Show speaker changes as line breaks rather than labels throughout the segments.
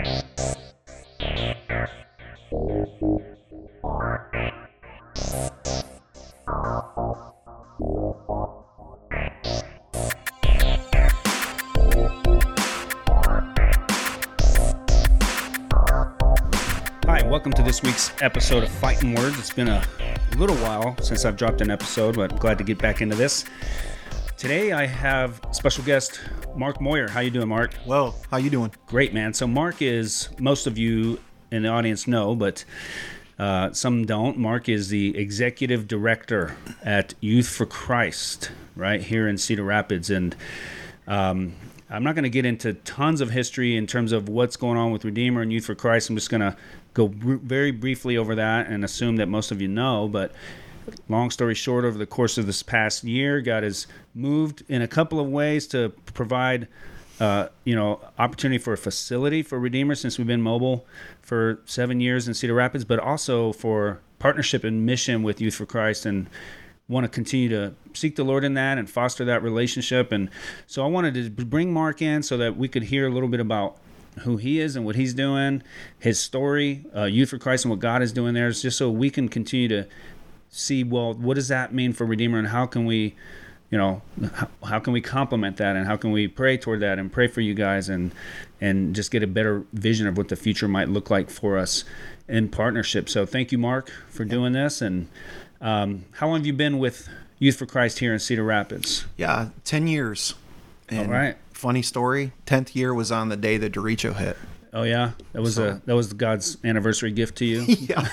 Hi, welcome to this week's episode of Fighting Words. It's been a little while since I've dropped an episode, but glad to get back into this. Today I have special guest Mark Moyer. How you doing, Mark?
Well, how you doing?
Great, man. So Mark is most of you in the audience know, but uh, some don't. Mark is the executive director at Youth for Christ, right here in Cedar Rapids, and um, I'm not going to get into tons of history in terms of what's going on with Redeemer and Youth for Christ. I'm just going to go br- very briefly over that and assume that most of you know, but long story short, over the course of this past year, God has moved in a couple of ways to provide, uh, you know, opportunity for a facility for Redeemer since we've been mobile for seven years in Cedar Rapids, but also for partnership and mission with Youth for Christ and want to continue to seek the Lord in that and foster that relationship. And so I wanted to bring Mark in so that we could hear a little bit about who he is and what he's doing, his story, uh, Youth for Christ, and what God is doing there, is just so we can continue to see well what does that mean for redeemer and how can we you know how, how can we complement that and how can we pray toward that and pray for you guys and and just get a better vision of what the future might look like for us in partnership so thank you mark for doing this and um, how long have you been with youth for christ here in cedar rapids
Yeah, 10 years. And
All right.
Funny story. 10th year was on the day the derecho hit.
Oh yeah that was a that was god's anniversary gift to you
yeah.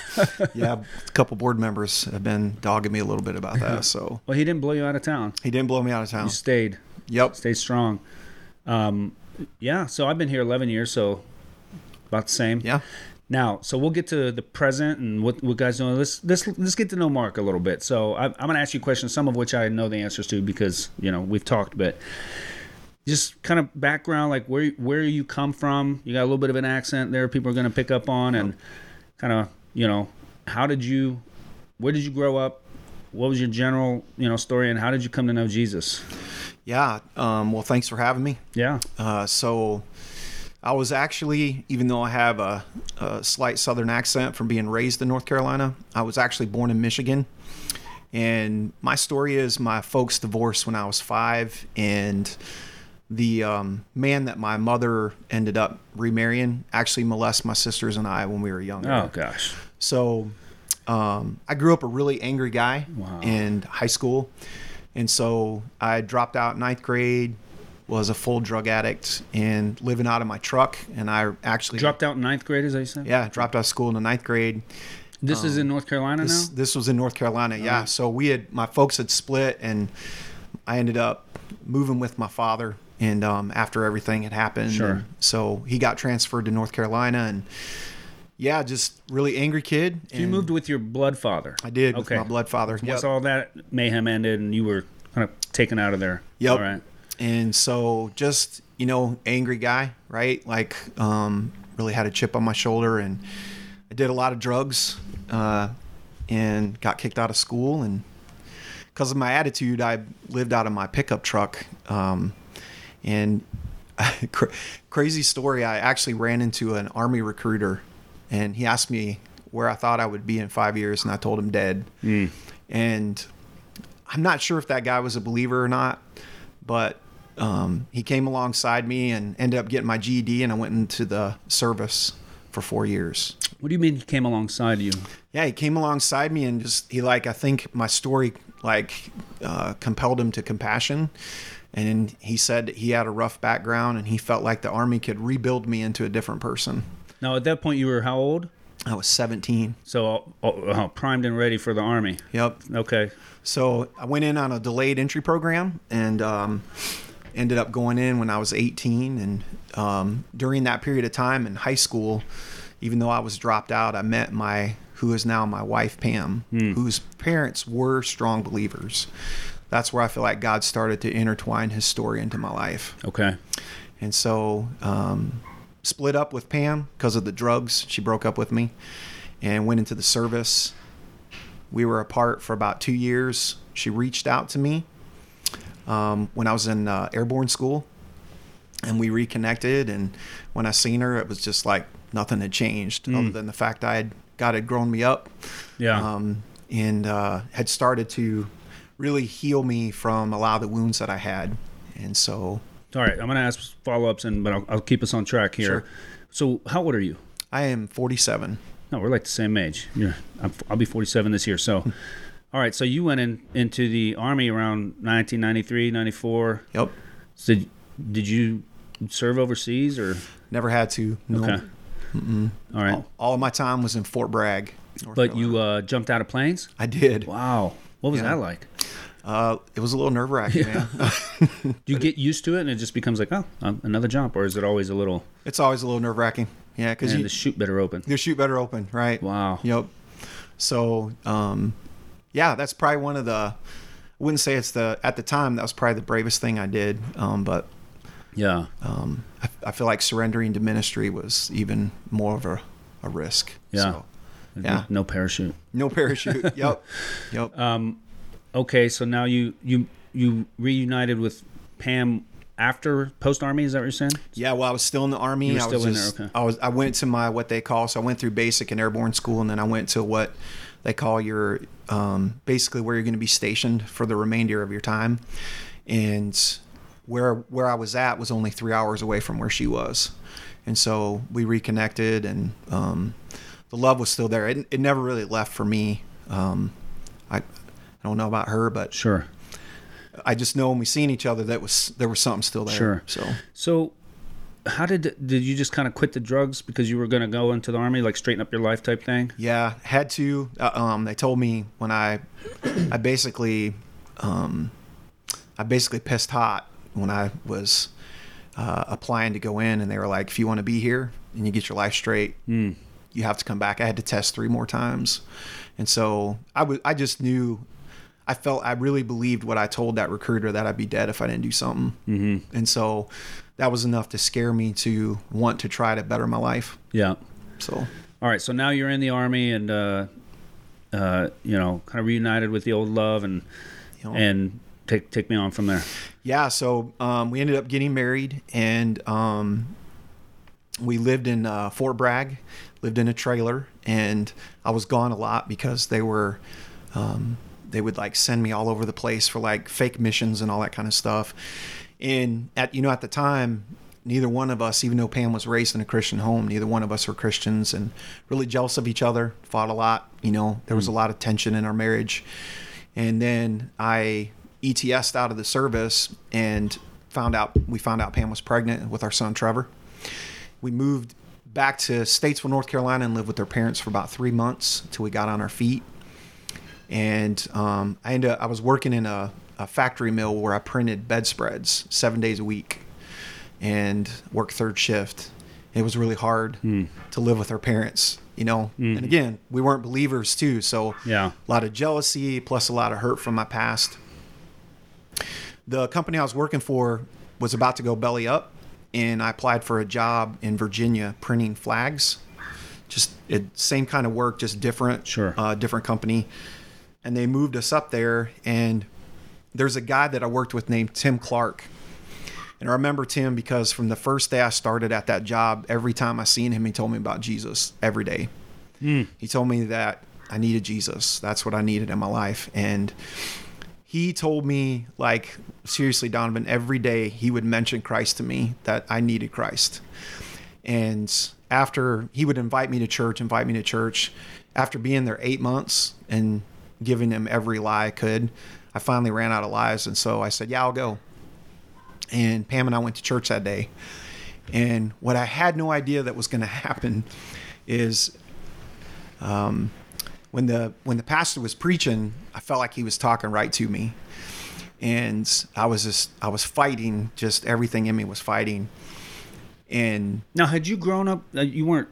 Yeah. A couple board members have been dogging me a little bit about that. So
well he didn't blow you out of town
he didn't blow me out of town.
you stayed
Yep.
Stayed strong. Um, yeah, so I've been here 11 years, so about the same.
Yeah.
Now, so we'll get to the present and what what guys doing. Let's let's let's get to know Mark a little bit. So I, I'm going to ask you questions, some of which I know the answers to because you know we've talked, but just kind of background, like where where you come from. You got a little bit of an accent there. People are going to pick up on, and kind of you know how did you, where did you grow up? What was your general you know story, and how did you come to know Jesus?
Yeah. Um, well, thanks for having me.
Yeah.
Uh, so I was actually, even though I have a, a slight Southern accent from being raised in North Carolina, I was actually born in Michigan. And my story is my folks divorced when I was five, and the um, man that my mother ended up remarrying actually molested my sisters and I when we were younger.
Oh gosh.
So um, I grew up a really angry guy
Wow.
in high school. And so I dropped out ninth grade, was a full drug addict, and living out of my truck. And I actually
Dropped out in ninth grade, as I said.
yeah, dropped out of school in the ninth grade.
This is in North Carolina
This
now.
this was in North Carolina, yeah. So we had my folks had split, and I ended up moving with my father. And um, after everything had happened,
Sure.
so he got transferred to North Carolina, and yeah, just really angry kid.
You
and
moved with your blood father.
I did
Okay.
my blood father.
Once
Yep.
all that mayhem ended, and you were kind of taken out of there.
Yep.
All right.
And so just, you know, angry guy, right? Like, um, really had a chip on my shoulder and I did a lot of drugs, uh, and got kicked out of school. And because of my attitude, I lived out of my pickup truck. Um, and cra- crazy story, I actually ran into an army recruiter and he asked me where I thought I would be in five years. And I told him dead. And I'm not sure if that guy was a believer or not, but um, he came alongside me and ended up getting my GED, and I went into the service for four years.
What do you mean he came alongside you?
Yeah, he came alongside me and just he like I think my story like uh, compelled him to compassion, and he said he had a rough background and he felt like the army could rebuild me into a different person.
Now, at that point, you were how old?
I was 17.
So uh, uh, primed and ready for the army.
Yep.
Okay.
So I went in on a delayed entry program and um, ended up going in when I was 18. And um, during that period of time in high school, even though I was dropped out, I met my who is now my wife Pam, whose parents were strong believers. That's where I feel like God started to intertwine His story into my life.
Okay.
And so, um, split up with Pam because of the drugs. She broke up with me and went into the service. We were apart for about two years. She reached out to me um, when I was in uh, airborne school. and we reconnected. And when I seen her, it was just like nothing had changed, other than the fact I had God had grown me up,
Yeah.
um, and uh, had started to really heal me from a lot of the wounds that I had. And so
All right. I'm going to ask follow ups, and but I'll, I'll keep us on track here.
Sure.
So, how old are you?
I am 47.
No, we're like the same age. You're, I'm, I'll be 47 this year. So, all right. So you went in into the army around 1993, 94.
Yep.
So did, did you serve overseas or?
Never had to. No.
Okay. All right.
All, all of my time was in Fort Bragg. North
But
Carolina.
you uh, jumped out of planes?
I did.
Wow. What was
Yeah.
that like?
Uh, it was a little nerve wracking, man.
Do you get used to it and it just becomes like, oh, um, another jump? Or is it always a little,
it's always a little nerve wracking. Yeah, because
the chute better open?
your chute better open, right?
Wow.
Yep. So, um, yeah, that's probably one of the. I wouldn't say it's the at the time that was probably the bravest thing I did, um, but
Yeah.
um, I, I feel like surrendering to ministry was even more of a, a risk.
Yeah.
So, yeah.
No parachute.
no parachute. yep. Yep.
Um, okay. So now you, you, you reunited with Pam after post army. Is that what you're saying?
Yeah, well, I was still in the army.
You were
I was
still in there, okay.
I was. I went to my what they call. So I went through basic and airborne school, and then I went to what they call your um, basically where you're going to be stationed for the remainder of your time. And where where I was at was only three hours away from where she was, and so we reconnected, and um, the love was still there. It, it never really left for me. Um, I don't know about her, but
Sure.
I just know when we seen each other that was there was something still there.
Sure.
So.
So, how did did you just kind of quit the drugs because you were going to go into the army, like straighten up your life type thing?
Yeah, had to. Uh, um, they told me when I, I basically, um, I basically pissed hot when I was uh, applying to go in, and they were like, "If you want to be here and you get your life straight,
Hmm.
you have to come back." I had to test three more times, and so I was. I just knew. I felt I really believed what I told that recruiter that I'd be dead if I didn't do something, mm-hmm. and so that was enough to scare me to want to try to better my life.
Yeah.
So
All right. So now you're in the army and uh, uh, you know, kind of reunited with the old love and
you know,
and take take me on from there.
Yeah, so um, we ended up getting married, and um, we lived in uh, Fort Bragg, lived in a trailer, and I was gone a lot because they were, um, they would like send me all over the place for like fake missions and all that kind of stuff. And at you know at the time, neither one of us, even though Pam was raised in a Christian home, neither one of us were Christians, and really jealous of each other. Fought a lot. You know, there was a mm. lot of tension in our marriage. And then I ETS'd out of the service and found out we found out Pam was pregnant with our son Trevor. We moved back to Statesville, North Carolina, and lived with their parents for about three months until we got on our feet. And um, I ended up, I was working in a, a factory mill where I printed bedspreads seven days a week and worked third shift. It was really hard to live with our parents, you know. And again, we weren't believers too, so
Yeah.
a lot of jealousy plus a lot of hurt from my past. The company I was working for was about to go belly up, and I applied for a job in Virginia printing flags. Just it, same kind of work, just different,
Sure.
uh, different company. And they moved us up there, and there's a guy that I worked with named Tim Clark. And I remember Tim because from the first day I started at that job, every time I seen him, he told me about Jesus every day. Hmm. He told me that I needed Jesus. That's what I needed in my life. And he told me, like, seriously, Donovan, every day he would mention Christ to me that I needed Christ. And after he would invite me to church, invite me to church, after being there eight months and giving him every lie I could, I finally ran out of lies. And so I said, Yeah, I'll go. And Pam and I went to church that day. And what I had no idea that was going to happen is um, when the when the pastor was preaching, I felt like he was talking right to me, and I was just I was fighting, just everything in me was fighting, and
Now, had you grown up? Uh, you weren't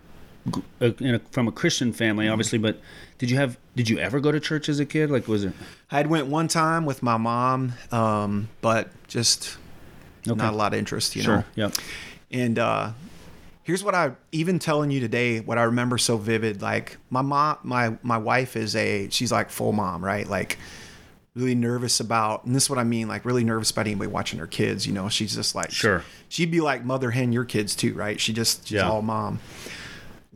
uh, a, from a Christian family, obviously, but did you have? Did you ever go to church as a kid? Like, was it?
I had went one time with my mom, um, but just
Okay.
not a lot of interest, you
Sure.
know.
Yep.
And uh, here's what I even telling you today, what I remember so vivid. Like my mom, my my wife is a she's like full mom, right? Like really nervous about, and this is what I mean, like really nervous about anybody watching her kids. You know, she's just like,
Sure.
She'd be like mother hen your kids too, right? She just, she's
Yeah.
all mom.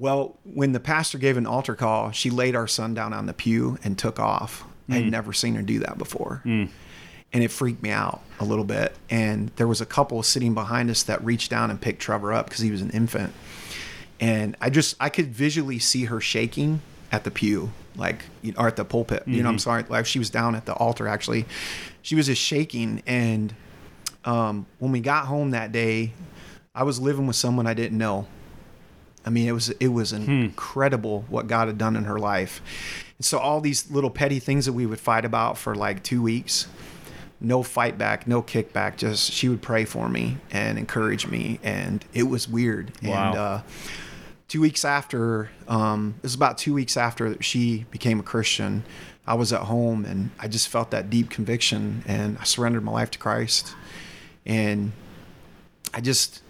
Well, when the pastor gave an altar call, she laid our son down on the pew and took off. I
Mm.
had never seen her do that before. And it freaked me out a little bit. And there was a couple sitting behind us that reached down and picked Trevor up because he was an infant. And I just, I could visually see her shaking at the pew, like, or at the pulpit. You know, I'm sorry. Like, she was down at the altar, actually. She was just shaking. And um, when we got home that day, I was living with someone I didn't know. I mean, it was it was incredible what God had done in her life. And so all these little petty things that we would fight about for like two weeks, no fight back, no kickback. Just she would pray for me and encourage me, and it was weird.
Wow.
And uh, two weeks after, um, it was about two weeks after she became a Christian. I was at home and I just felt that deep conviction, and I surrendered my life to Christ. And I just,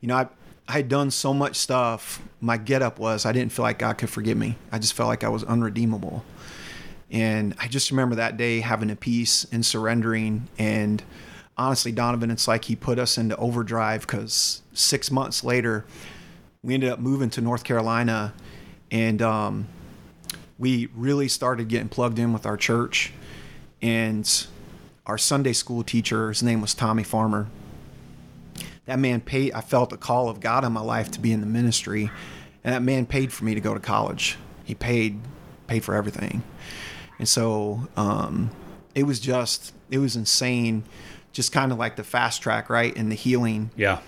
you know, I, I had done so much stuff. My get up was I didn't feel like God could forgive me. I just felt like I was unredeemable. And I just remember that day having a peace and surrendering. And honestly, Donovan, it's like he put us into overdrive because six months later, we ended up moving to North Carolina and um, we really started getting plugged in with our church. And our Sunday school teacher, his name was Tommy Farmer that man paid i felt the call of god on my life to be in the ministry and that man paid for me to go to college he paid paid for everything and so um, it was just it was insane just kind of like the fast track right and the healing
Yeah.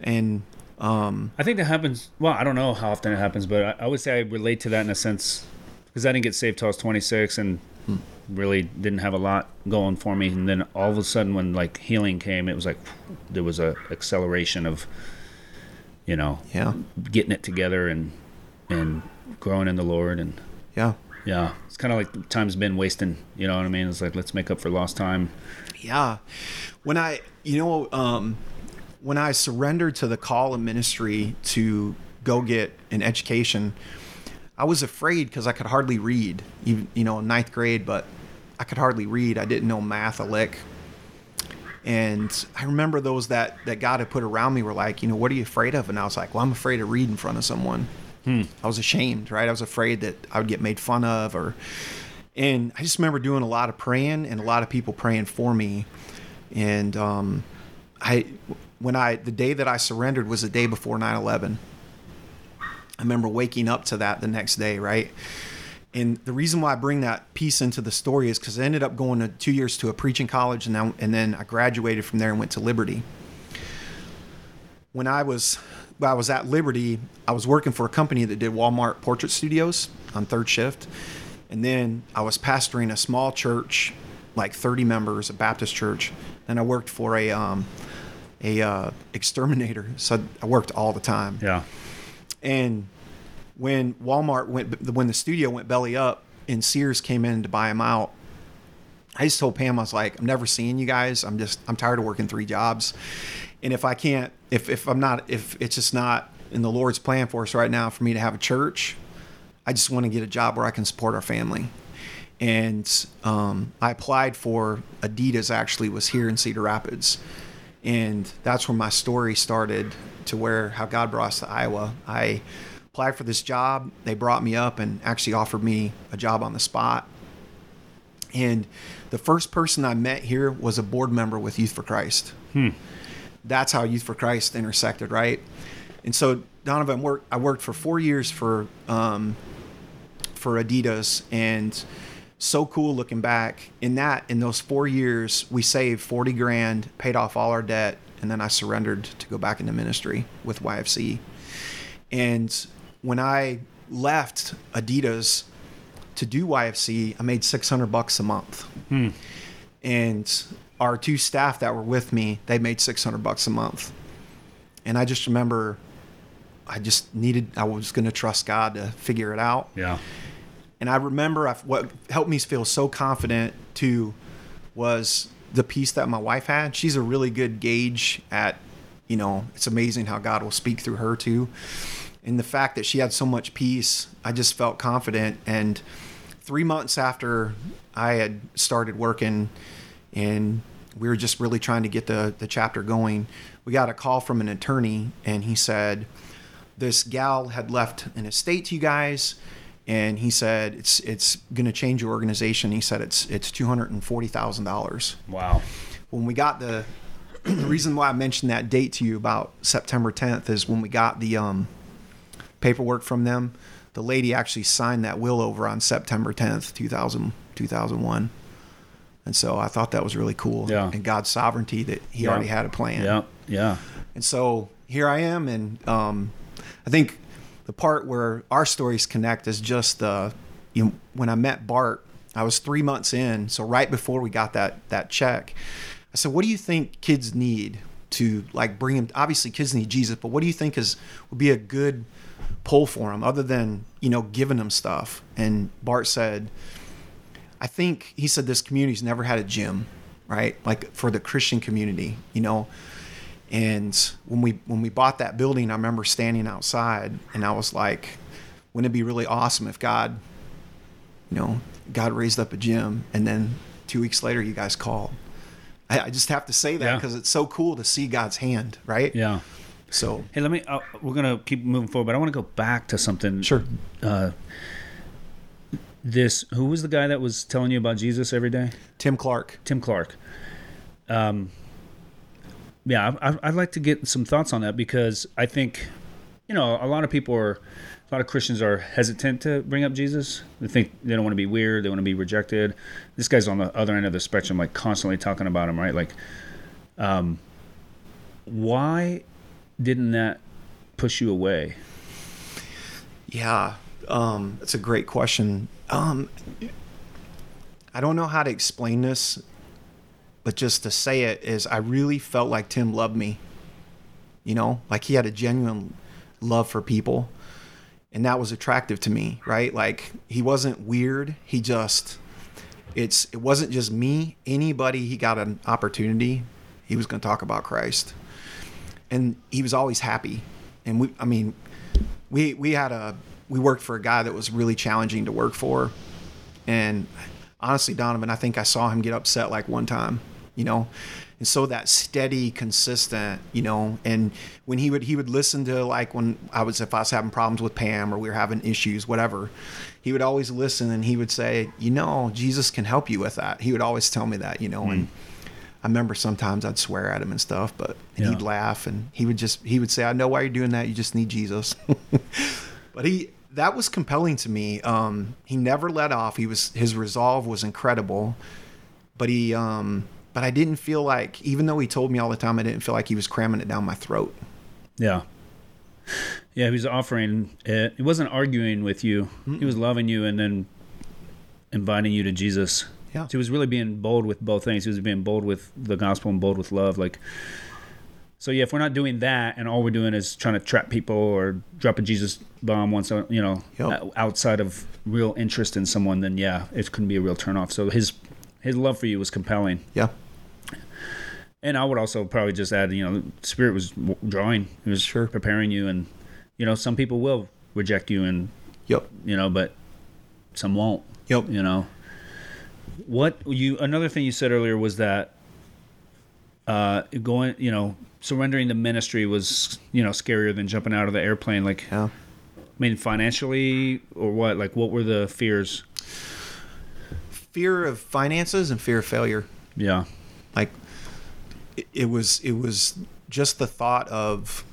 and um,
I think that happens. Well, I don't know how often it happens, but I, I would say I relate to that in a sense because I didn't get saved till I was 26 and really didn't have a lot going for me. And then all of a sudden, when like healing came, it was like there was a acceleration of, you know,
yeah
getting it together and and growing in the Lord. And
yeah
yeah, it's kind of like time's been wasting. You know what I mean? It's like let's make up for lost time.
Yeah. When I, you know, um, when I surrendered to the call of ministry to go get an education, I was afraid because I could hardly read, even, you know, in ninth grade, but I could hardly read. I didn't know math a lick. And I remember those that, that God had put around me were like, you know, what are you afraid of? And I was like, well, I'm afraid to read in front of someone. I was ashamed, right? I was afraid that I would get made fun of or, and I just remember doing a lot of praying and a lot of people praying for me. And um, I, when I, the day that I surrendered was the day before 9 11. I remember waking up to that the next day, right? And the reason why I bring that piece into the story is because I ended up going to two years to a preaching college, and then, and then I graduated from there and went to Liberty. When I was when I was at Liberty, I was working for a company that did Walmart portrait studios on third shift, and then I was pastoring a small church, like 30 members, a Baptist church. Then I worked for a um, a uh, exterminator, so I worked all the time.
Yeah.
And when Walmart went, when the studio went belly up and Sears came in to buy them out, I just told Pam, I was like, I'm never seeing you guys. I'm just, I'm tired of working three jobs. And if I can't, if, if I'm not, if it's just not in the Lord's plan for us right now for me to have a church, I just want to get a job where I can support our family. And um, I applied for Adidas, actually, was here in Cedar Rapids. And that's where my story started to where how God brought us to Iowa. I applied for this job. They brought me up and actually offered me a job on the spot. And the first person I met here was a board member with Youth for Christ. That's how Youth for Christ intersected, right? And so Donovan worked. I worked for four years for um, for Adidas, and so cool looking back. In that, in those four years, we saved forty grand, paid off all our debt, and then I surrendered to go back into ministry with YFC. And when I left Adidas to do YFC, I made 600 bucks a month. Hmm. And our two staff that were with me, they made 600 bucks a month. And I just remember I just needed, I was going to trust God to figure it out.
Yeah.
And I remember I, what helped me feel so confident too was the peace that my wife had. She's a really good gauge at, you know, it's amazing how God will speak through her too. And the fact that she had so much peace, I just felt confident. And three months after I had started working, and we were just really trying to get the the chapter going. We got a call from an attorney, and he said this gal had left an estate to you guys and he said it's it's going to change your organization. He said it's it's two hundred and forty thousand dollars.
Wow.
When we got the the reason why I mentioned that date to you about September tenth is when we got the um, paperwork from them. The lady actually signed that will over on September tenth, 2000, 2001. And so I thought that was really cool.
Yeah.
And God's sovereignty that He
Yeah.
already had a plan.
Yeah. Yeah.
And so here I am, and um, I think the part where our stories connect is just uh, you know, when I met Bart, I was three months in, so right before we got that that check, I said, "What do you think kids need to like bring them? Obviously, kids need Jesus, but what do you think is would be a good pull for them, other than you know giving them stuff?" And Bart said, I think he said this community's never had a gym, right? Like for the Christian community, you know. And when we when we bought that building, I remember standing outside and I was like, wouldn't it be really awesome if God, you know, God raised up a gym and then two weeks later you guys called. I, I just have to say that
Yeah.
because it's so cool to see God's hand, right?
Yeah.
So
Hey, let me. Uh, we're gonna keep moving forward, but I want to go back to something.
sure.
Uh, this. Who was the guy that was telling you about Jesus every day?
Tim Clark.
Tim Clark. Um, yeah, I'd like to get some thoughts on that because I think, you know, a lot of people are, a lot of Christians are hesitant to bring up Jesus. They think they don't want to be weird, they want to be rejected. This guy's on the other end of the spectrum, like constantly talking about him, right? Like, um, why didn't that push you away?
Yeah, um, that's a great question. Um, I don't know how to explain this, but just to say it is, I really felt like Tim loved me. You know, like he had a genuine love for people, and that was attractive to me. Right? Like he wasn't weird. He just, it's it wasn't just me. Anybody he got an opportunity, he was going to talk about Christ, and he was always happy. And we, I mean, we we had a we worked for a guy that was really challenging to work for and honestly donovan i think i saw him get upset like one time you know and so that steady consistent you know and when he would he would listen to like when i was if i was having problems with pam or we were having issues whatever he would always listen and he would say you know jesus can help you with that he would always tell me that you know and I remember sometimes I'd swear at him and stuff, but
Yeah.
he'd laugh and he would just he would say, "I know why you're doing that. You just need Jesus." but he that was compelling to me. Um, he never let off. He was his resolve was incredible, but he um, but I didn't feel like even though he told me all the time, I didn't feel like he was cramming it down my throat.
Yeah. Yeah, he was offering it. He wasn't arguing with you. He was loving you and then inviting you to Jesus.
Yeah.
So he was really being bold with both things. He was being bold with the gospel and bold with love. Like, so yeah, if we're not doing that and all we're doing is trying to trap people or drop a Jesus bomb once, you know,
Yep.
outside of real interest in someone, then yeah, it couldn't be a real turnoff. So his his love for you was compelling.
Yeah,
And I would also probably just add, you know, Spirit was drawing. He was
Sure.
preparing you, and you know, some people will reject you, and
yep,
you know, but some won't.
yep.
You know, what you another thing you said earlier was that uh, going, you know, surrendering the ministry was you know scarier than jumping out of the airplane. Like,
Yeah.
I mean, financially or what? Like, what were the fears?
Fear of finances and fear of failure.
Yeah,
like it, it was it was just the thought of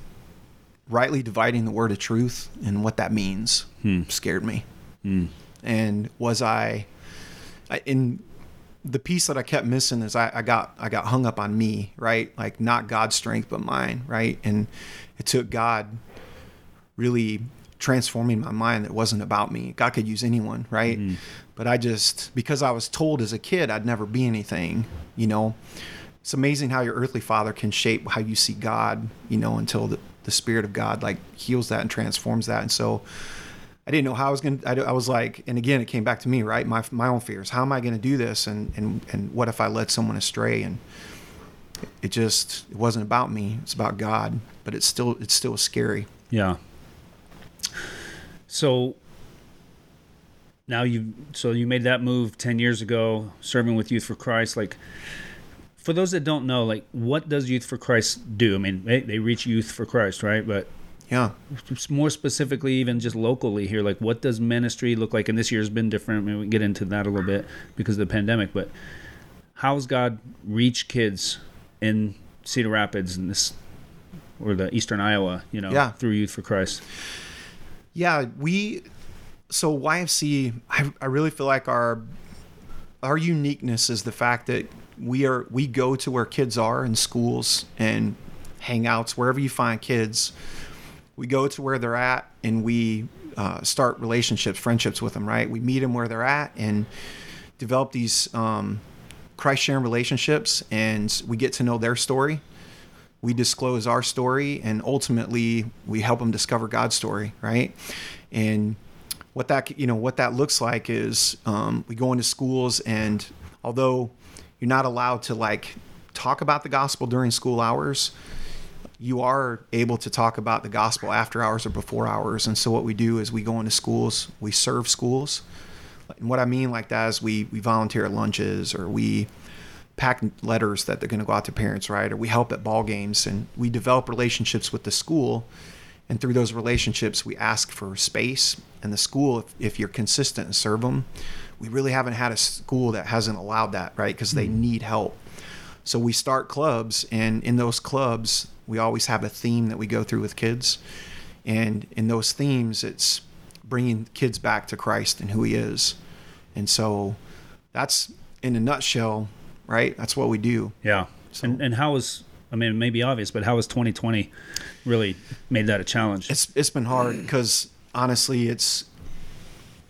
rightly dividing the word of truth and what that means hmm. scared me hmm. and was I, I in the piece that I kept missing is I, I got I got hung up on me right like not God's strength but mine right and it took God really transforming my mind that wasn't about me. God could use anyone, right? Hmm. But I just because I was told as a kid I'd never be anything, you know. It's amazing how your earthly father can shape how you see God, you know, until the, the spirit of God like heals that and transforms that. And so I didn't know how I was going to, I was like, and again, it came back to me, right? My, my own fears. How am I going to do this? And, and, and what if I led someone astray? And it just, it wasn't about me. It's about God, but it's still, it's still scary.
yeah. So, now you so you made that move 10 years ago serving with youth for christ like for those that don't know like what does youth for christ do? I mean they, they reach youth for christ right? But
Yeah.
more specifically even just locally here like what does ministry look like? And this year's been different. Maybe we can get into that a little bit because of the pandemic but how's god reach kids in cedar rapids and this or the eastern iowa you know
Yeah.
through youth for christ?
Yeah, we so YFC I, I really feel like our our uniqueness is the fact that we are we go to where kids are in schools and hangouts wherever you find kids we go to where they're at and we uh, start relationships friendships with them right? We meet them where they're at and develop these um, christ sharing relationships and we get to know their story. We disclose our story and ultimately we help them discover god's story right? And what that you know what that looks like is um, we go into schools and although you're not allowed to like talk about the gospel during school hours. You are able to talk about the gospel after hours or before hours. And so what we do is we go into schools we serve schools. And what i mean like that is we we volunteer at lunches or we pack letters that they're going to go out to parents right? Or we help at ball games and we develop relationships with the school. And through those relationships we ask for space and the school if, if you're consistent and serve them we really haven't had a school that hasn't allowed that right? Because they hmm. need help. So we start clubs and in those clubs we always have a theme that we go through with kids. And in those themes it's bringing kids back to christ and who he is. And so that's in a nutshell right? That's what we do.
Yeah. and and how was I mean it may be obvious, but how was 2020 really made that a challenge?
it's it's been hard because honestly it's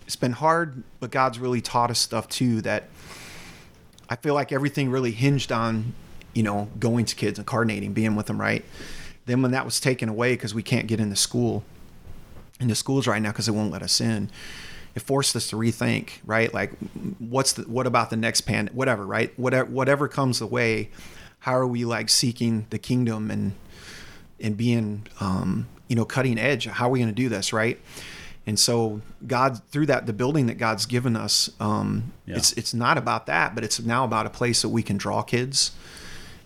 it's been hard but god's really taught us stuff too that i feel like everything really hinged on you know going to kids and coordinating being with them right? Then when that was taken away because we can't get into school into schools right now because they won't let us in it forced us to rethink right? Like what's the what about the next pan whatever right? Whatever whatever comes the way how are we like seeking the kingdom and and being um, you know cutting edge? How are we going to do this right and so god through that the building that god's given us um,
Yeah.
it's it's not about that but it's now about a place that we can draw kids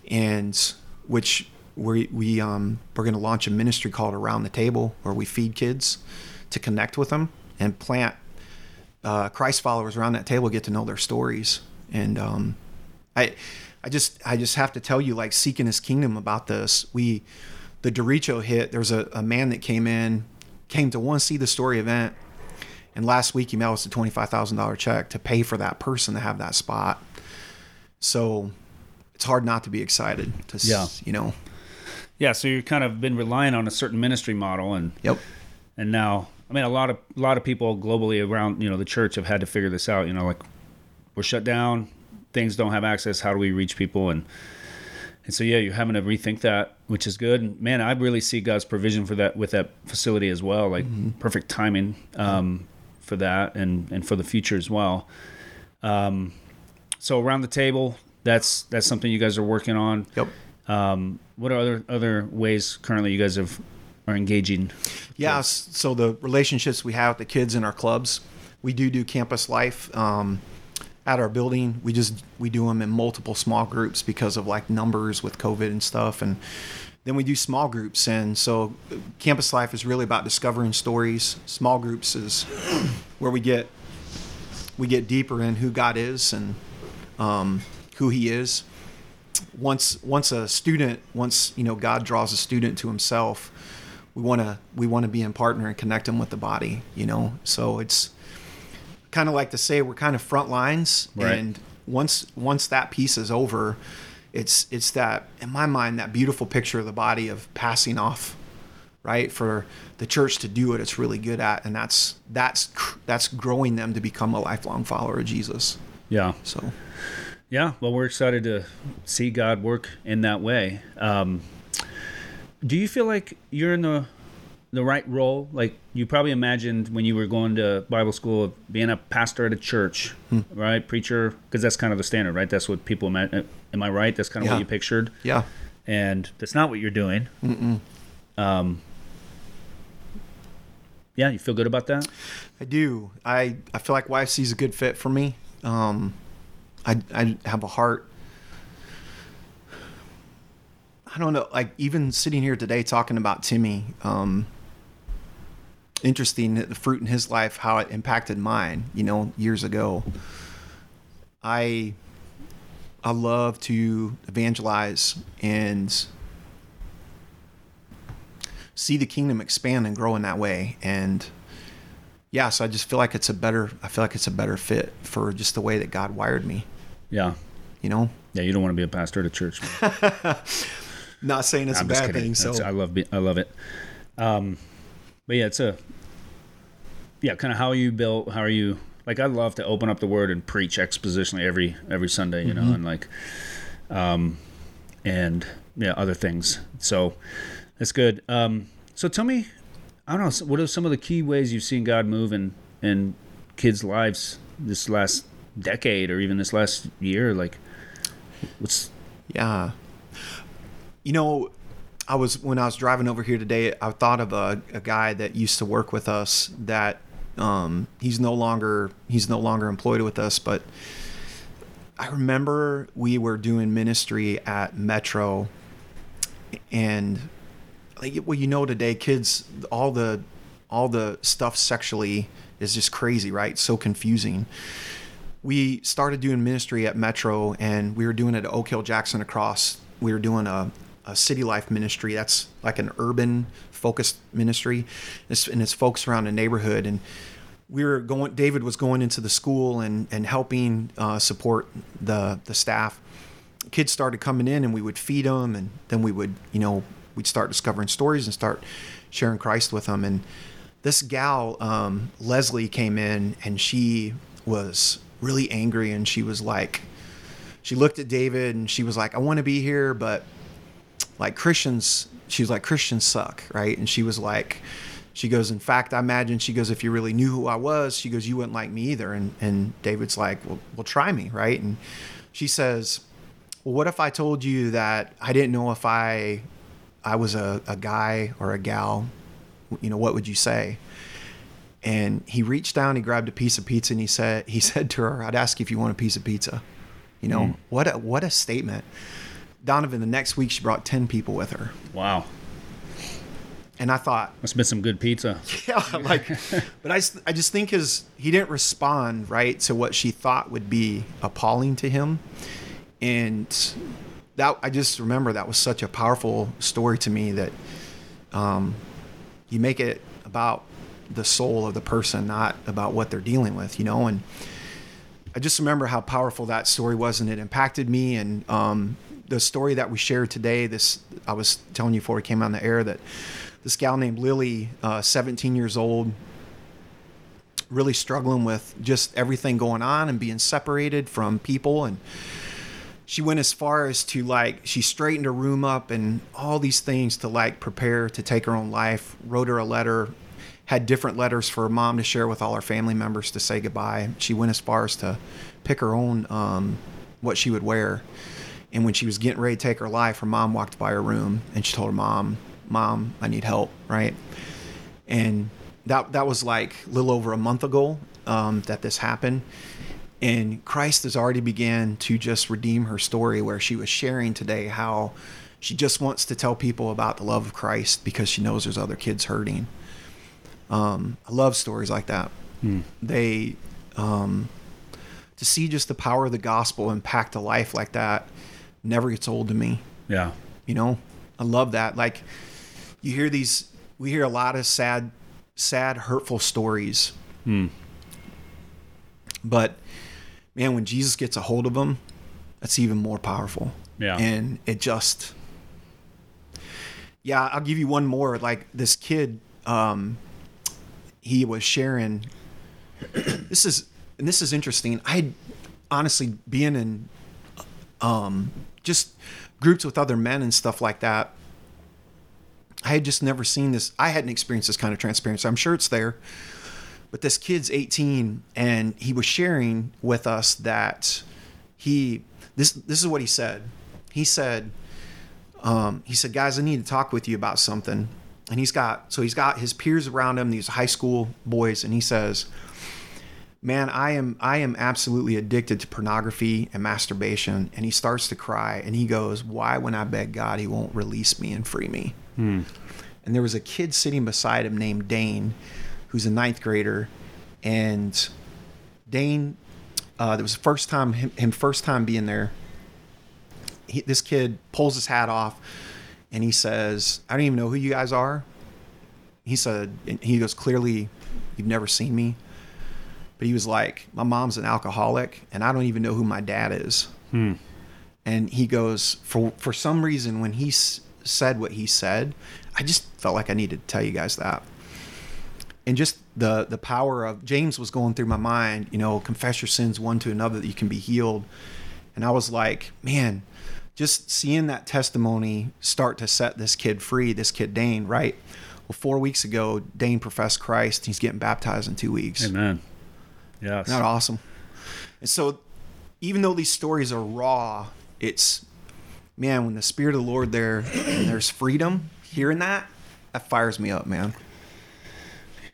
and which we we um we're going to launch a ministry called around the table where we feed kids to connect with them and plant uh, Christ followers around that table get to know their stories and um, I I just I just have to tell you like seeking His kingdom about this we the derecho hit there's a, a man that came in came to one see the story event and last week he mailed us a twenty five thousand dollar check to pay for that person to have that spot. So it's hard not to be excited to
Yeah.
you know?
Yeah, so you've kind of been relying on a certain ministry model and
yep.
and now I mean a lot of a lot of people globally around, you know, the church have had to figure this out, you know, like we're shut down, things don't have access, how do we reach people? And and so yeah, you're having to rethink that, which is good. And man, I really see God's provision for that with that facility as well, like perfect timing um, for that and and for the future as well. Um, so around the table, that's that's something you guys are working on.
yep
Um, what are other other ways currently you guys have are engaging?
Yeah, so the relationships we have with the kids in our clubs, we do do campus life um, at our building. We just we do them in multiple small groups because of like numbers with COVID and stuff, and then we do small groups. And so, campus life is really about discovering stories. Small groups is where we get we get deeper in who God is and um, who He is. Once once a student, once you know God draws a student to Himself, we want to we want to be in partner and connect them with the body. You know, so it's kind of like to say we're kind of front lines,
Right.
and once once that piece is over, it's it's that in my mind that beautiful picture of the body of passing off right for the church to do what it's really good at and that's that's that's growing them to become a lifelong follower of jesus
Yeah.
so
Yeah, well, we're excited to see God work in that way. Um, do you feel like you're in the the right role? Like you probably imagined when you were going to Bible school of being a pastor at a church, right? Preacher, because that's kind of the standard, right? That's what people imagine. Am I right? That's kind of
Yeah.
what you pictured,
yeah
and that's not what you're doing. Um, Yeah, you feel good about that?
I do. I, I feel like YFC is a good fit for me. Um, I, I have a heart. I don't know. Like even sitting here today talking about Timmy, um, interesting the fruit in his life, how it impacted mine. You know, years ago. I I love to evangelize and see the kingdom expand and grow in that way. And yeah, so I just feel like it's a better I feel like it's a better fit for just the way that God wired me.
Yeah.
You know?
Yeah, you don't want to be a pastor at a church.
Not saying it's
I'm
a bad
kidding.
thing. So
That's- I love be- I love it. Um, but yeah, it's a yeah, kind of how you built. How are you? Like I love to open up the Word and preach expositionally every every Sunday, you
Mm-hmm.
know, and like, um, and yeah, other things. So that's good. Um, so tell me, I don't know, what are some of the key ways you've seen God move in in kids' lives this last decade or even this last year? Like, what's
Yeah. You know, I was when I was driving over here today, I thought of a, a guy that used to work with us that um, he's no longer he's no longer employed with us, but I remember we were doing ministry at Metro and like well you know today kids all the all the stuff sexually is just crazy, right? So confusing we started doing ministry at Metro and we were doing it at Oak Hill Jackson across. We were doing a, a city life ministry. That's like an urban focused ministry. It's, and it's folks around the neighborhood. And we were going, David was going into the school and, and helping uh, support the, the staff. Kids started coming in and we would feed them and then we would, you know, we'd start discovering stories and start sharing Christ with them. And this gal, um, Leslie, came in and she was really angry and she was like, she looked at David and she was like, I want to be here, but like Christians, she was like, Christians suck, right? And she was like, she goes, in fact, I imagine she goes, if you really knew who I was, she goes, you wouldn't like me either. And and David's like, well, well, try me, right? And she says, well, what if I told you that I didn't know if I I was a, a guy or a gal? You know, what would you say? And he reached down, he grabbed a piece of pizza, and he said, he said to her, "I'd ask you if you want a piece of pizza." You know, mm. what a what a statement. Donovan, the next week she brought ten people with her,
wow?
and I thought,
Must have been some good pizza.
yeah, like, but I, I just think his he didn't respond right to what she thought would be appalling to him, and that I just remember that was such a powerful story to me that, um, you make it about the soul of the person, not about what they're dealing with, you know, and I just remember how powerful that story was, and it impacted me. And um, the story that we shared today, this I was telling you before we came on the air that this gal named Lily, uh, 17 years old, really struggling with just everything going on and being separated from people, and she went as far as to like she straightened her room up and all these things to like prepare to take her own life. Wrote her a letter had different letters for her mom to share with all her family members to say goodbye. She went as far as to pick her own um, what she would wear. And when she was getting ready to take her life, her mom walked by her room and she told her mom, "Mom, I need help." Right? And that that was like a little over a month ago um, that this happened. And Christ has already began to just redeem her story, where she was sharing today how she just wants to tell people about the love of Christ because she knows there's other kids hurting. Um, I love stories like that. They, um, to see just the power of the gospel impact a life like that never gets old to me.
Yeah.
You know, I love that. Like, you hear these, we hear a lot of sad, sad, hurtful stories. But man, when Jesus gets a hold of them, that's even more powerful.
Yeah.
And it just, yeah, I'll give you one more. Like this kid, um, he was sharing. this is and this is interesting. I honestly being in um, just groups with other men and stuff like that. I had just never seen this. I hadn't experienced this kind of transparency. I'm sure it's there, but this kid's 18 and he was sharing with us that he this this is what he said. He said um, he said, "Guys, I need to talk with you about something." and he's got so he's got his peers around him, these high school boys, and he says, "Man, I am I am absolutely addicted to pornography and masturbation." And he starts to cry, and he goes, "Why, when I beg God, He won't release me and free me?" And there was a kid sitting beside him named Dane, who's a ninth grader, and Dane, uh, that was the first time him, him first time being there. He, this kid pulls his hat off, and he says, "I don't even know who you guys are." He said, and he goes, "Clearly, you've never seen me." But he was like, "My mom's an alcoholic, and I don't even know who my dad is." Hmm. And he goes, "For for some reason, when he s- said what he said, I just felt like I needed to tell you guys that." and just the the power of James was going through my mind, you know, confess your sins one to another that you can be healed. And I was like, man, just seeing that testimony start to set this kid free, this kid Dane, right? Well, four weeks ago, Dane professed Christ. He's getting baptized in two weeks.
Amen. Yes.
Isn't awesome? And so, even though these stories are raw, it's man, when the Spirit of the Lord there, and there's freedom. Hearing that, that fires me up, man.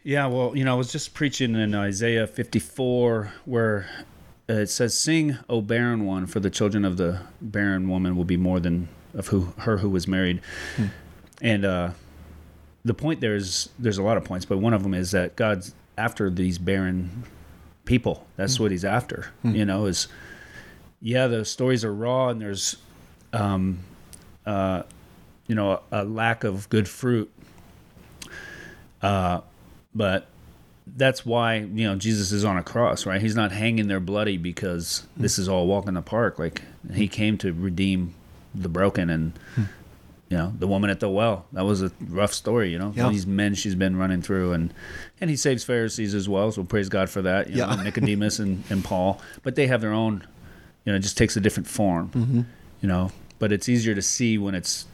Yeah, well, you know, I was just preaching in Isaiah 54 where it says, "Sing, O barren one, for the children of the barren woman will be more than of who her who was married." And uh, the point there is, there's a lot of points, but one of them is that God's after these barren people. That's what He's after. You know, is yeah, the stories are raw, and there's, um, uh, you know, a, a lack of good fruit. Uh, but that's why you know Jesus is on a cross, right? He's not hanging there bloody because this is all walk in the park. Like he came to redeem the broken and you know the woman at the well. That was a rough story, you know.
Yeah.
These men she's been running through, and and he saves Pharisees as well. So praise God for that. You
Yeah.
know, Nicodemus and and Paul, but they have their own. You know, it just takes a different form.
Mm-hmm.
You know, but it's easier to see when it's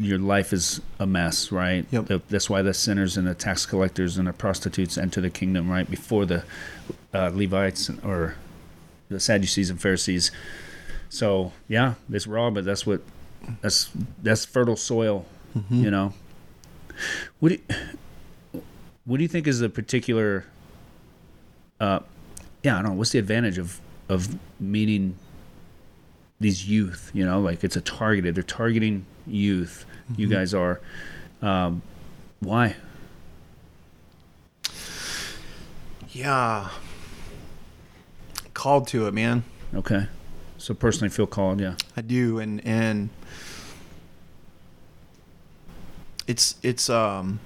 your life is a mess, right?
Yep.
The- that's why the sinners and the tax collectors and the prostitutes enter the kingdom, right? Before the uh, Levites or the Sadducees and Pharisees. So yeah, it's raw, but that's what that's that's fertile soil, you know. What do you, what do you think is the particular? Uh, yeah, I don't know. What's the advantage of of meeting these youth? You know, like it's a targeted. They're targeting youth. You guys are. Um, why?
Yeah. Called to it, man.
Okay. So personally, feel called. Yeah.
I do, and and it's it's um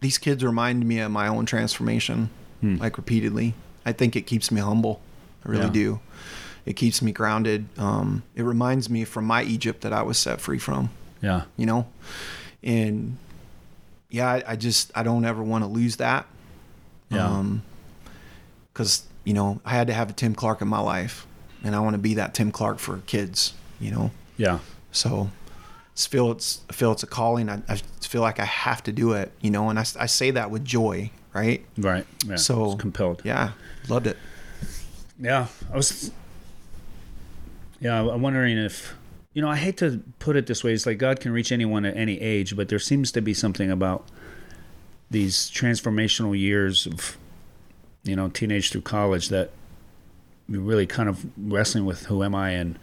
these kids remind me of my own transformation,
Hmm.
like repeatedly. I think it keeps me humble. I really
Yeah.
do. It keeps me grounded. Um, it reminds me from my Egypt that I was set free from.
Yeah.
You know, and yeah, I, I just I don't ever want to lose that.
Yeah.
Um, because you know I had to have a Tim Clark in my life, and I want to be that Tim Clark for kids. You know,
Yeah.
so it's feel it's I feel it's a calling. I, I feel like I have to do it. You know, and I, I say that with joy, right?
Right. Yeah.
So
It's compelled.
Yeah, loved it.
Yeah, I was. Yeah, I'm wondering if you know. I hate to put it this way. It's like God can reach anyone at any age, but there seems to be something about these transformational years of, you know, teenage through college that really kind of wrestling with who am I and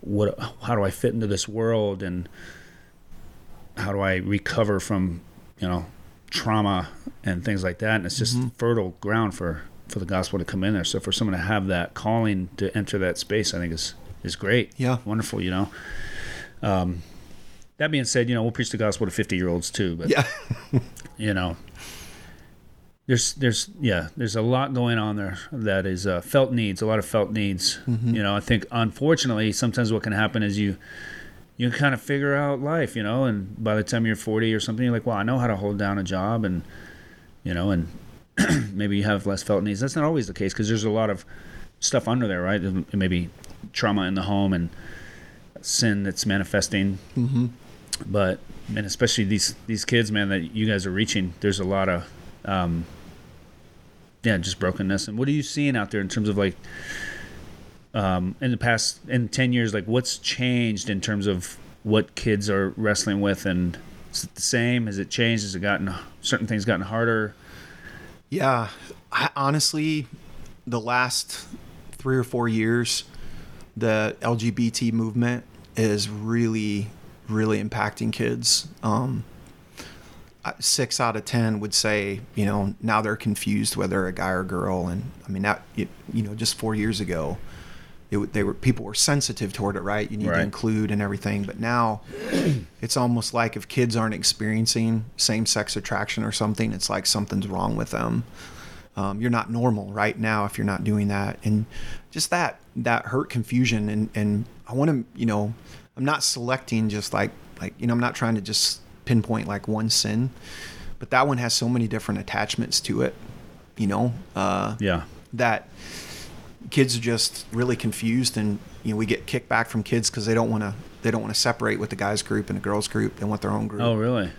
what how do I fit into this world and how do I recover from you know trauma and things like that. And it's just fertile ground for for the gospel to come in there. So for someone to have that calling to enter that space I think is is great.
Yeah.
wonderful you know. Um that being said you know we'll preach the gospel to 50 year olds too but
Yeah,
you know there's there's yeah there's a lot going on there that is uh, felt needs a lot of felt needs. You know i think unfortunately sometimes what can happen is you you kind of figure out life you know and by the time you're 40 or something you're like well i know how to hold down a job and you know and maybe you have less felt needs. That's not always the case because there's a lot of stuff under there right? Maybe trauma in the home and sin that's manifesting.
Hmm
but and especially these these kids man that you guys are reaching there's a lot of um yeah just brokenness and what are you seeing out there in terms of like um in the past in 10 years like what's changed in terms of what kids are wrestling with and Is it the same? Has it changed? Has it gotten certain things gotten harder?
Yeah, I, honestly, the last three or four years, the LGBT movement is really, really impacting kids. Um, six out of ten would say, you know, now they're confused whether a guy or girl, and I mean that, you you know, just four years ago, it, they were people were sensitive toward it, right? You need
Right.
to include and everything, but now it's almost like if kids aren't experiencing same-sex attraction or something, it's like something's wrong with them. Um, you're not normal right now if you're not doing that, and just that that hurt confusion, and and I want to, you know, I'm not selecting just like like you know, I'm not trying to just pinpoint like one sin, but that one has so many different attachments to it, you know. Uh,
Yeah.
that kids are just really confused and you know we get kicked back from kids because they don't want to they don't want to separate with the guys group and the girls group they want their own group
Oh, really?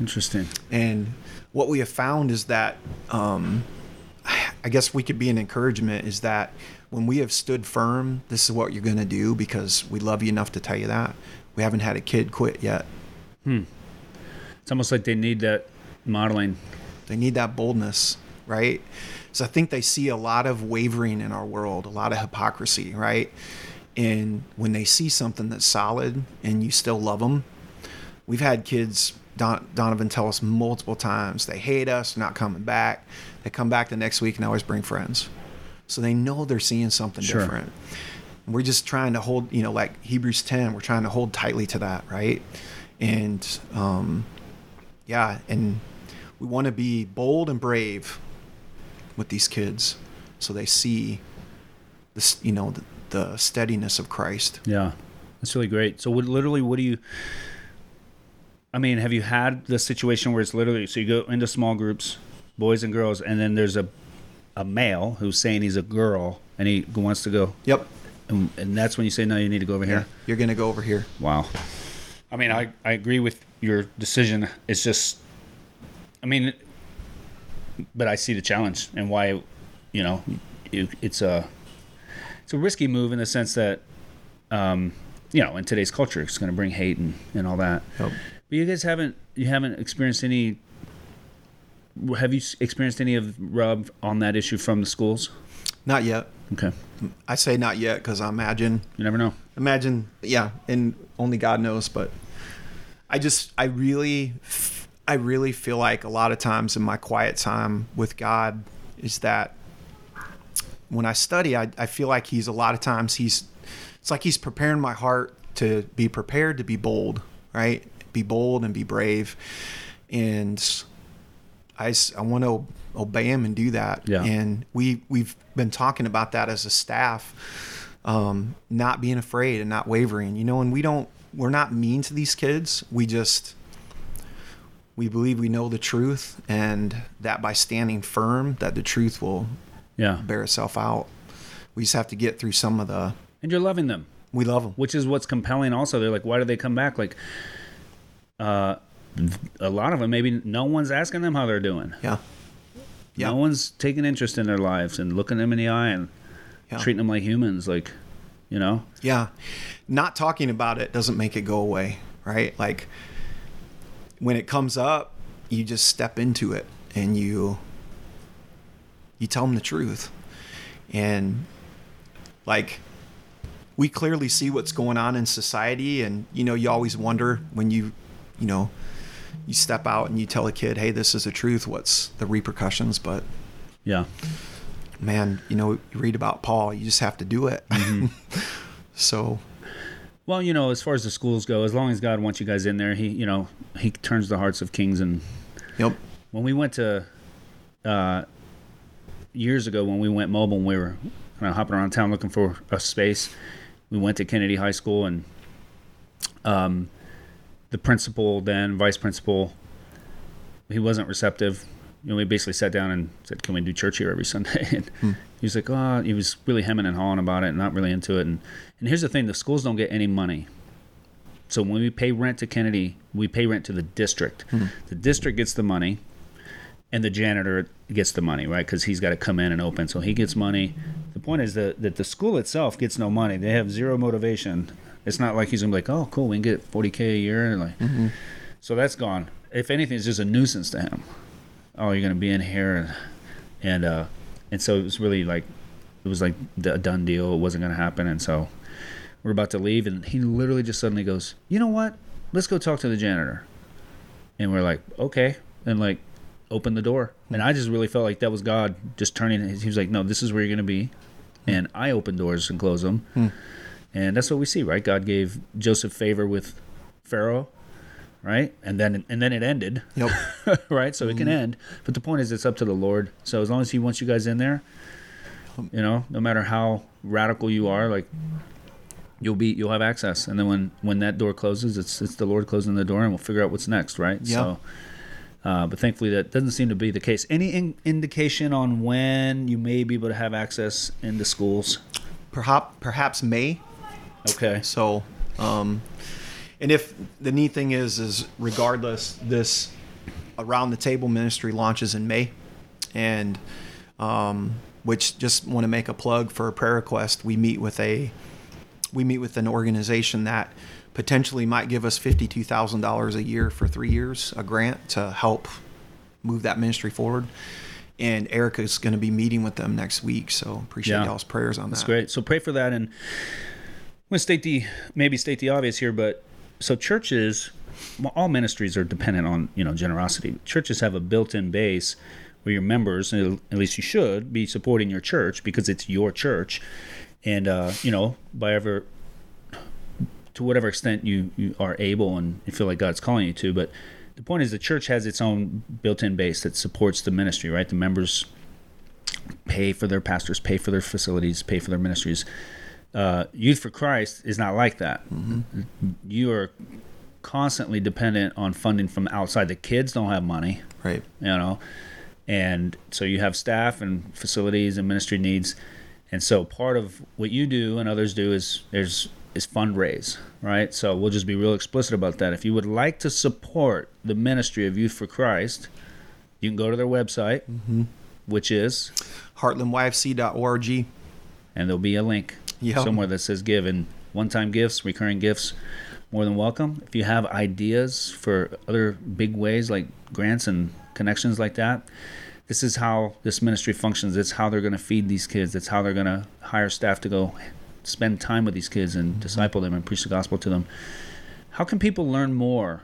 Interesting.
and what we have found is that um, i guess we could be an encouragement is that when we have stood firm this is what you're going to do because we love you enough to tell you that we haven't had a kid quit yet
It's almost like they need that modeling.
They need that boldness, right? So I think they see a lot of wavering in our world, a lot of hypocrisy, right? And when they see something that's solid and you still love them, we've had kids, Don, Donovan tell us multiple times, they hate us, not coming back. They come back the next week and always bring friends. So they know they're seeing something
Sure.
different. And we're just trying to hold, you know, like Hebrews 10, we're trying to hold tightly to that, right? And, um, yeah, and we want to be bold and brave with these kids so they see this you know the, the steadiness of christ
Yeah. That's really great. So, what literally, what do you? I mean, have you had the situation where it's literally so you go into small groups, boys and girls, and then there's a a male who's saying he's a girl and he wants to go,
yep
and, and that's when you say no, you need to go over
yeah
here.
you're gonna go over here
Wow. I mean, I, I agree with your decision. is just, I mean, but I see the challenge and why, you know, it, it's a it's a risky move in the sense that, um, you know, in today's culture, it's going to bring hate and, and all that. But you guys haven't you haven't experienced any. Have you experienced any of rub on that issue from the schools?
not yet
Okay,
i say not yet because i imagine
you never know.
imagine yeah and only god knows but i just i really i really feel like a lot of times in my quiet time with god is that when i study i, I feel like he's a lot of times he's it's like he's preparing my heart to be prepared to be bold right? Be bold and be brave. And I, I want to obey him and do that.
Yeah.
and we we've been talking about that as a staff um, not being afraid and not wavering. You know and we don't we're not mean to these kids. We just we believe we know the truth and that by standing firm that the truth will
Yeah,
bear itself out. We just have to get through some of the
and you're loving them.
we love them
which is what's compelling also. They're like why do they come back? Like uh a lot of them maybe no one's asking them how they're doing.
Yeah. Yeah.
No one's taking interest in their lives and looking them in the eye and
yeah.
treating them like humans. Like you know?
Yeah. Not talking about it doesn't make it go away right? Like when it comes up you just step into it and you you tell them the truth. And like we clearly see what's going on in society and you know you always wonder when you you know you step out and you tell a kid hey this is the truth. What's the repercussions? But
yeah
man you know you read about paul you just have to do it. So
well you know as far as the schools go as long as god wants you guys in there he you know he turns the hearts of kings. And
yep.
when we went to uh years ago when we went mobile and we were kind of hopping around town looking for a space we went to kennedy high school and um the principal then vice principal he wasn't receptive you know we basically sat down and said can we do church here every sunday and he was like oh he was really hemming and hawing about it and not really into it and and here's the thing the schools don't get any money so when we pay rent to kennedy we pay rent to the district hmm. the district gets the money and the janitor gets the money, right? Because he's got to come in and open, so he gets money. The point is that that the school itself gets no money. They have zero motivation. It's not like he's gonna be like, oh, cool, we can get forty k a year, and like, mm-hmm. So that's gone. If anything, it's just a nuisance to him. Oh, you're gonna be in here, and and uh, and so it was really like it was like a done deal. It wasn't gonna happen, and so we're about to leave, and he literally just suddenly goes, "You know what? Let's go talk to the janitor." And we're like, "Okay," and like open the door. And I just really felt like that was God just turning. He was like, "No, this is where you're gonna be," and I open doors and close them. And that's what we see, right? God gave Joseph favor with Pharaoh, right? And then and then it ended,
Yep.
right? So it can end. But the point is, it's up to the Lord. So as long as He wants you guys in there, you know, no matter how radical you are, like you'll be you'll have access. And then when when that door closes, it's it's the Lord closing the door, and we'll figure out what's next, right?
Yeah.
So. Uh, but thankfully, that doesn't seem to be the case. Any in- indication on when you may be able to have access into schools?
Perhaps perhaps May.
Okay.
So, um, and if the neat thing is, is regardless, this around the table ministry launches in May, and um, which just want to make a plug for a prayer request. We meet with a we meet with an organization that potentially might give us fifty-two thousand dollars a year for three years, a grant to help move that ministry forward. And Erica's going to be meeting with them next week, so appreciate
Yeah.
y'all's prayers on
That's
that.
great. So pray for that, and I'm gonna state the maybe state the obvious here, but so churches, all ministries are dependent on you know generosity. Churches have a built-in base where your members, at least you should, be supporting your church because it's your church, and uh, you know by ever to whatever extent you, you are able and you feel like God's calling you to, but the point is the church has its own built-in base that supports the ministry, right? The members pay for their pastors, pay for their facilities, pay for their ministries. Uh, Youth for Christ is not like that. You are constantly dependent on funding from outside. The kids don't have money,
Right.
you know, and so you have staff and facilities and ministry needs. And so part of what you do and others do is there's is fundraise, right? So we'll just be real explicit about that. If you would like to support the ministry of Youth for Christ, you can go to their website, which is
HeartlandYFC.org.
and there'll be a link
Yep.
somewhere that says give and one-time gifts recurring gifts more than welcome. If you have ideas for other big ways like grants and connections like that this is how this ministry functions. It's how they're going to feed these kids. It's how they're going to hire staff to go spend time with these kids and mm-hmm. disciple them and preach the gospel to them. How can people learn more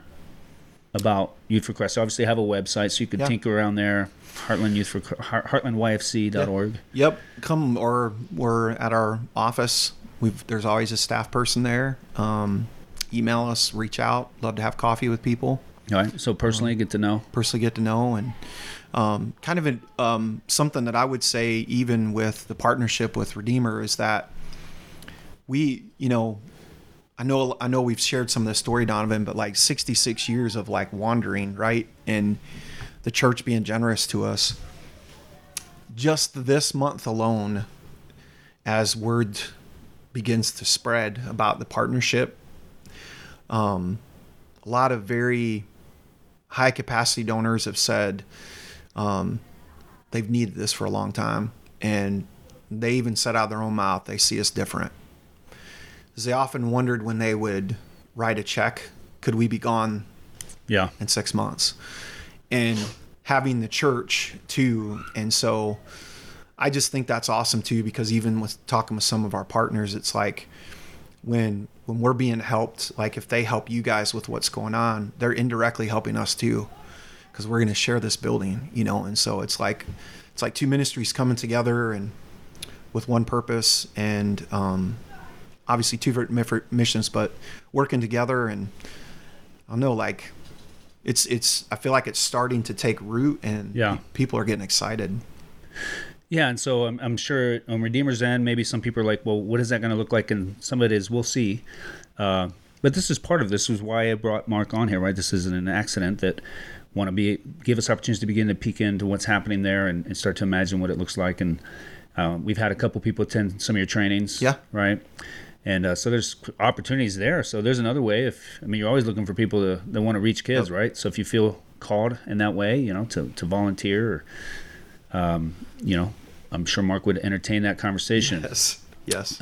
about Youth for Christ? Obviously, have a website, so you could
Yeah.
tinker around there. Heartland Youth for Heart- HeartlandYFC.org.
Yep. Come or we're at our office. We've there's always a staff person there. Um, email us, reach out. Love to have coffee with people.
All right. So personally, get to know.
Personally, get to know and um, kind of um, something that I would say even with the partnership with Redeemer is that we, you know, I know I know we've shared some of the story, Donovan, but like 66 years of like wandering, right? And the church being generous to us. Just this month alone, as word begins to spread about the partnership, um, a lot of very high capacity donors have said um, they've needed this for a long time, and they even said out of their own mouth they see us different. 'Cause they often wondered when they would write a check, could we be gone
Yeah.
in six months? And having the church too. And so I just think that's awesome too, because even with talking with some of our partners, it's like when when we're being helped, like if they help you guys with what's going on, they're indirectly helping us too. Because we're gonna share this building, you know, and so it's like it's like two ministries coming together and with one purpose and um obviously two different missions, but working together and I don't know, like it's it's I feel like it's starting to take root and
Yeah.
people are getting excited.
Yeah, and so I'm, I'm sure on Redeemer's end, maybe some people are like, well, what is that going to look like? And some of it is, we'll see. Uh, but this is part of this. is why I brought Mark on here, right? This isn't an accident that want to be give us opportunities to begin to peek into what's happening there and, and start to imagine what it looks like. And uh, we've had a couple people attend some of your trainings,
Yeah.
right? And uh, so there's opportunities there. So there's another way. If I mean, you're always looking for people to, that want to reach kids, right? So if you feel called in that way, you know, to, to volunteer or um, you know, I'm sure Mark would entertain that conversation.
Yes. Yes.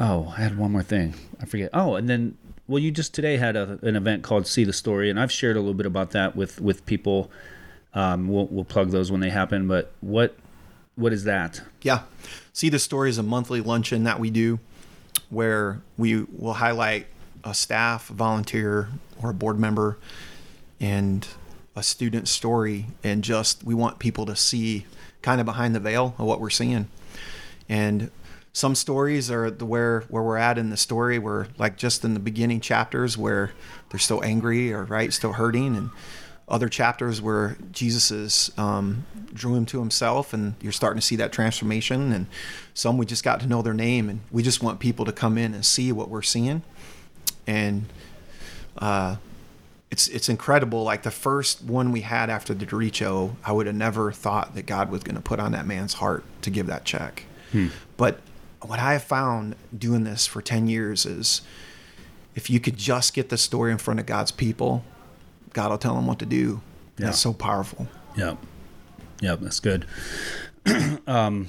Oh, I had one more thing. I forget. Oh, and then well, you just today had a, an event called See the Story, and I've shared a little bit about that with with people. Um, we'll we'll plug those when they happen. But what what is that?
Yeah. See the Story is a monthly luncheon that we do where we will highlight a staff, volunteer, or a board member and a student story and just we want people to see kind of behind the veil of what we're seeing. And some stories are the where where we're at in the story where like just in the beginning chapters where they're still angry or right still hurting and other chapters where Jesus is um, drew him to himself, and you're starting to see that transformation. And some we just got to know their name, and we just want people to come in and see what we're seeing. And uh, it's it's incredible. Like the first one we had after the derecho, I would have never thought that God was going to put on that man's heart to give that check. Hmm. But what I have found doing this for ten years is, if you could just get the story in front of God's people God will tell them what to do. Yeah. That's so powerful.
Yeah. Yeah, That's good. um,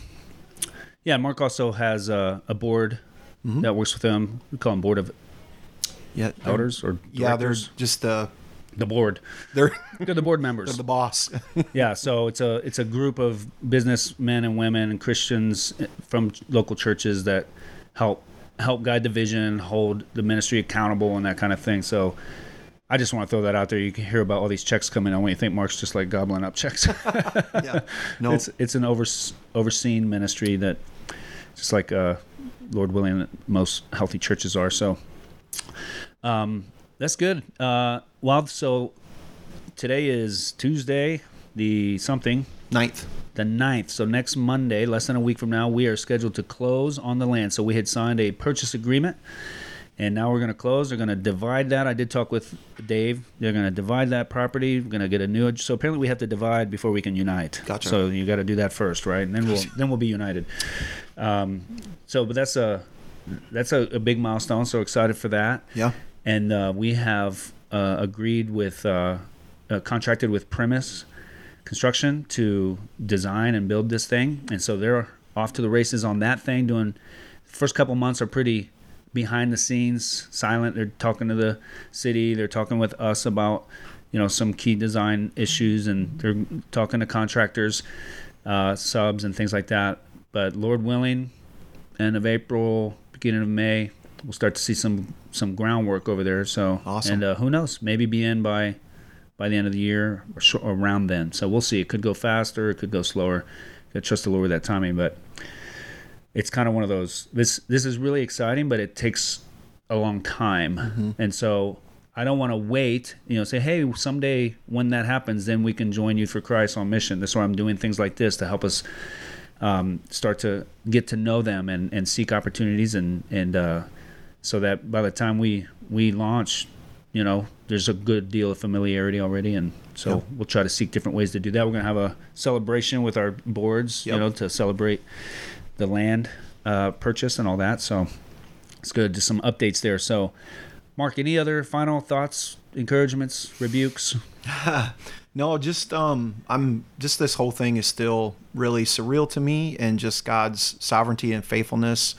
yeah. Mark also has a, a board mm-hmm. that works with them. We call them board of
yeah,
elders or directors.
yeah, they're just the
the board.
They're
they're the board members.
They're the boss.
yeah, so it's a it's a group of businessmen and women and Christians from local churches that help help guide the vision, hold the ministry accountable, and that kind of thing. So I just want to throw that out there. You can hear about all these checks coming in. When you think Mark's just like gobbling up checks. yeah, no, it's it's an over, overseen ministry that, just like uh, Lord willing, most healthy churches are. So, um, that's good. Uh, well, so today is Tuesday, the something
ninth.
The ninth. So next Monday, less than a week from now, we are scheduled to close on the land. So we had signed a purchase agreement and now we're going to close. They're going to divide that. I did talk with Dave. They're going to divide that property. We're going to get a new. So apparently, we have to divide before we can unite.
Gotcha.
So you got to do that first, right? And then we'll then we'll be united. Um, so, but that's a that's a, a, big milestone. So excited for that.
Yeah.
And uh, we have uh, agreed with uh, uh contracted with Premise Construction to design and build this thing, and so they're off to the races on that thing. Doing first couple months are pretty behind the scenes, silent. They're talking to the city. They're talking with us about you know some key design issues, and they're talking to contractors, uh, subs, and things like that. But Lord willing, end of April, beginning of May, we'll start to see some some groundwork over there. So
awesome.
And uh, who knows? Maybe be in by by the end of the year or, or around then. So we'll see. It could go faster. It could go slower. Got trust the Lord with that timing, but it's kind of one of those. This this is really exciting, but it takes a long time, mm-hmm. and so I don't want to wait. You know, say, hey, someday when that happens, then we can join Youth for Christ on mission. That's why I'm doing things like this to help us um, start to get to know them and, and seek opportunities, and and uh, so that by the time we we launch, you know, there's a good deal of familiarity already, and so yep. we'll try to seek different ways to do that. We're gonna have a celebration with our boards, yep. you know, to celebrate the land uh, purchase and all that. So it's good. Just some updates there. So, Mark, any other final thoughts, encouragements, rebukes?
no, just um, I'm just this whole thing is still really surreal to me, and just God's sovereignty and faithfulness.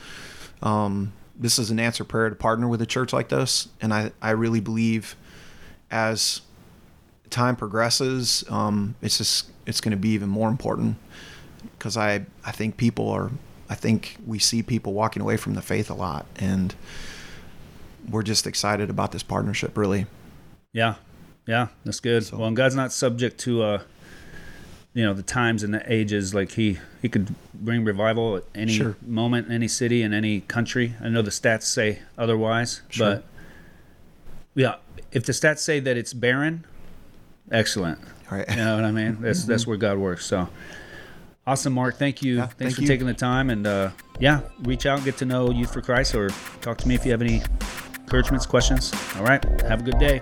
Um, this is an answer prayer to partner with a church like this, and I I really believe as time progresses, um, it's just it's going to be even more important because I I think people are I think we see people walking away from the faith a lot, and we're just excited about this partnership, really.
Yeah, yeah, that's good. So, well, and God's not subject to, uh, you know, the times and the ages. Like he he could bring revival at any sure. moment, any city, in any country. I know the stats say otherwise, sure. but yeah, if the stats say that it's barren, excellent.
Right.
You know what I mean? That's that's where God works. So. Awesome, Mark. Thank you. Yeah, Thanks thank for you. taking the time. And uh, yeah, reach out, get to know Youth for Christ, or talk to me if you have any encouragements, questions. All right. Have a good day.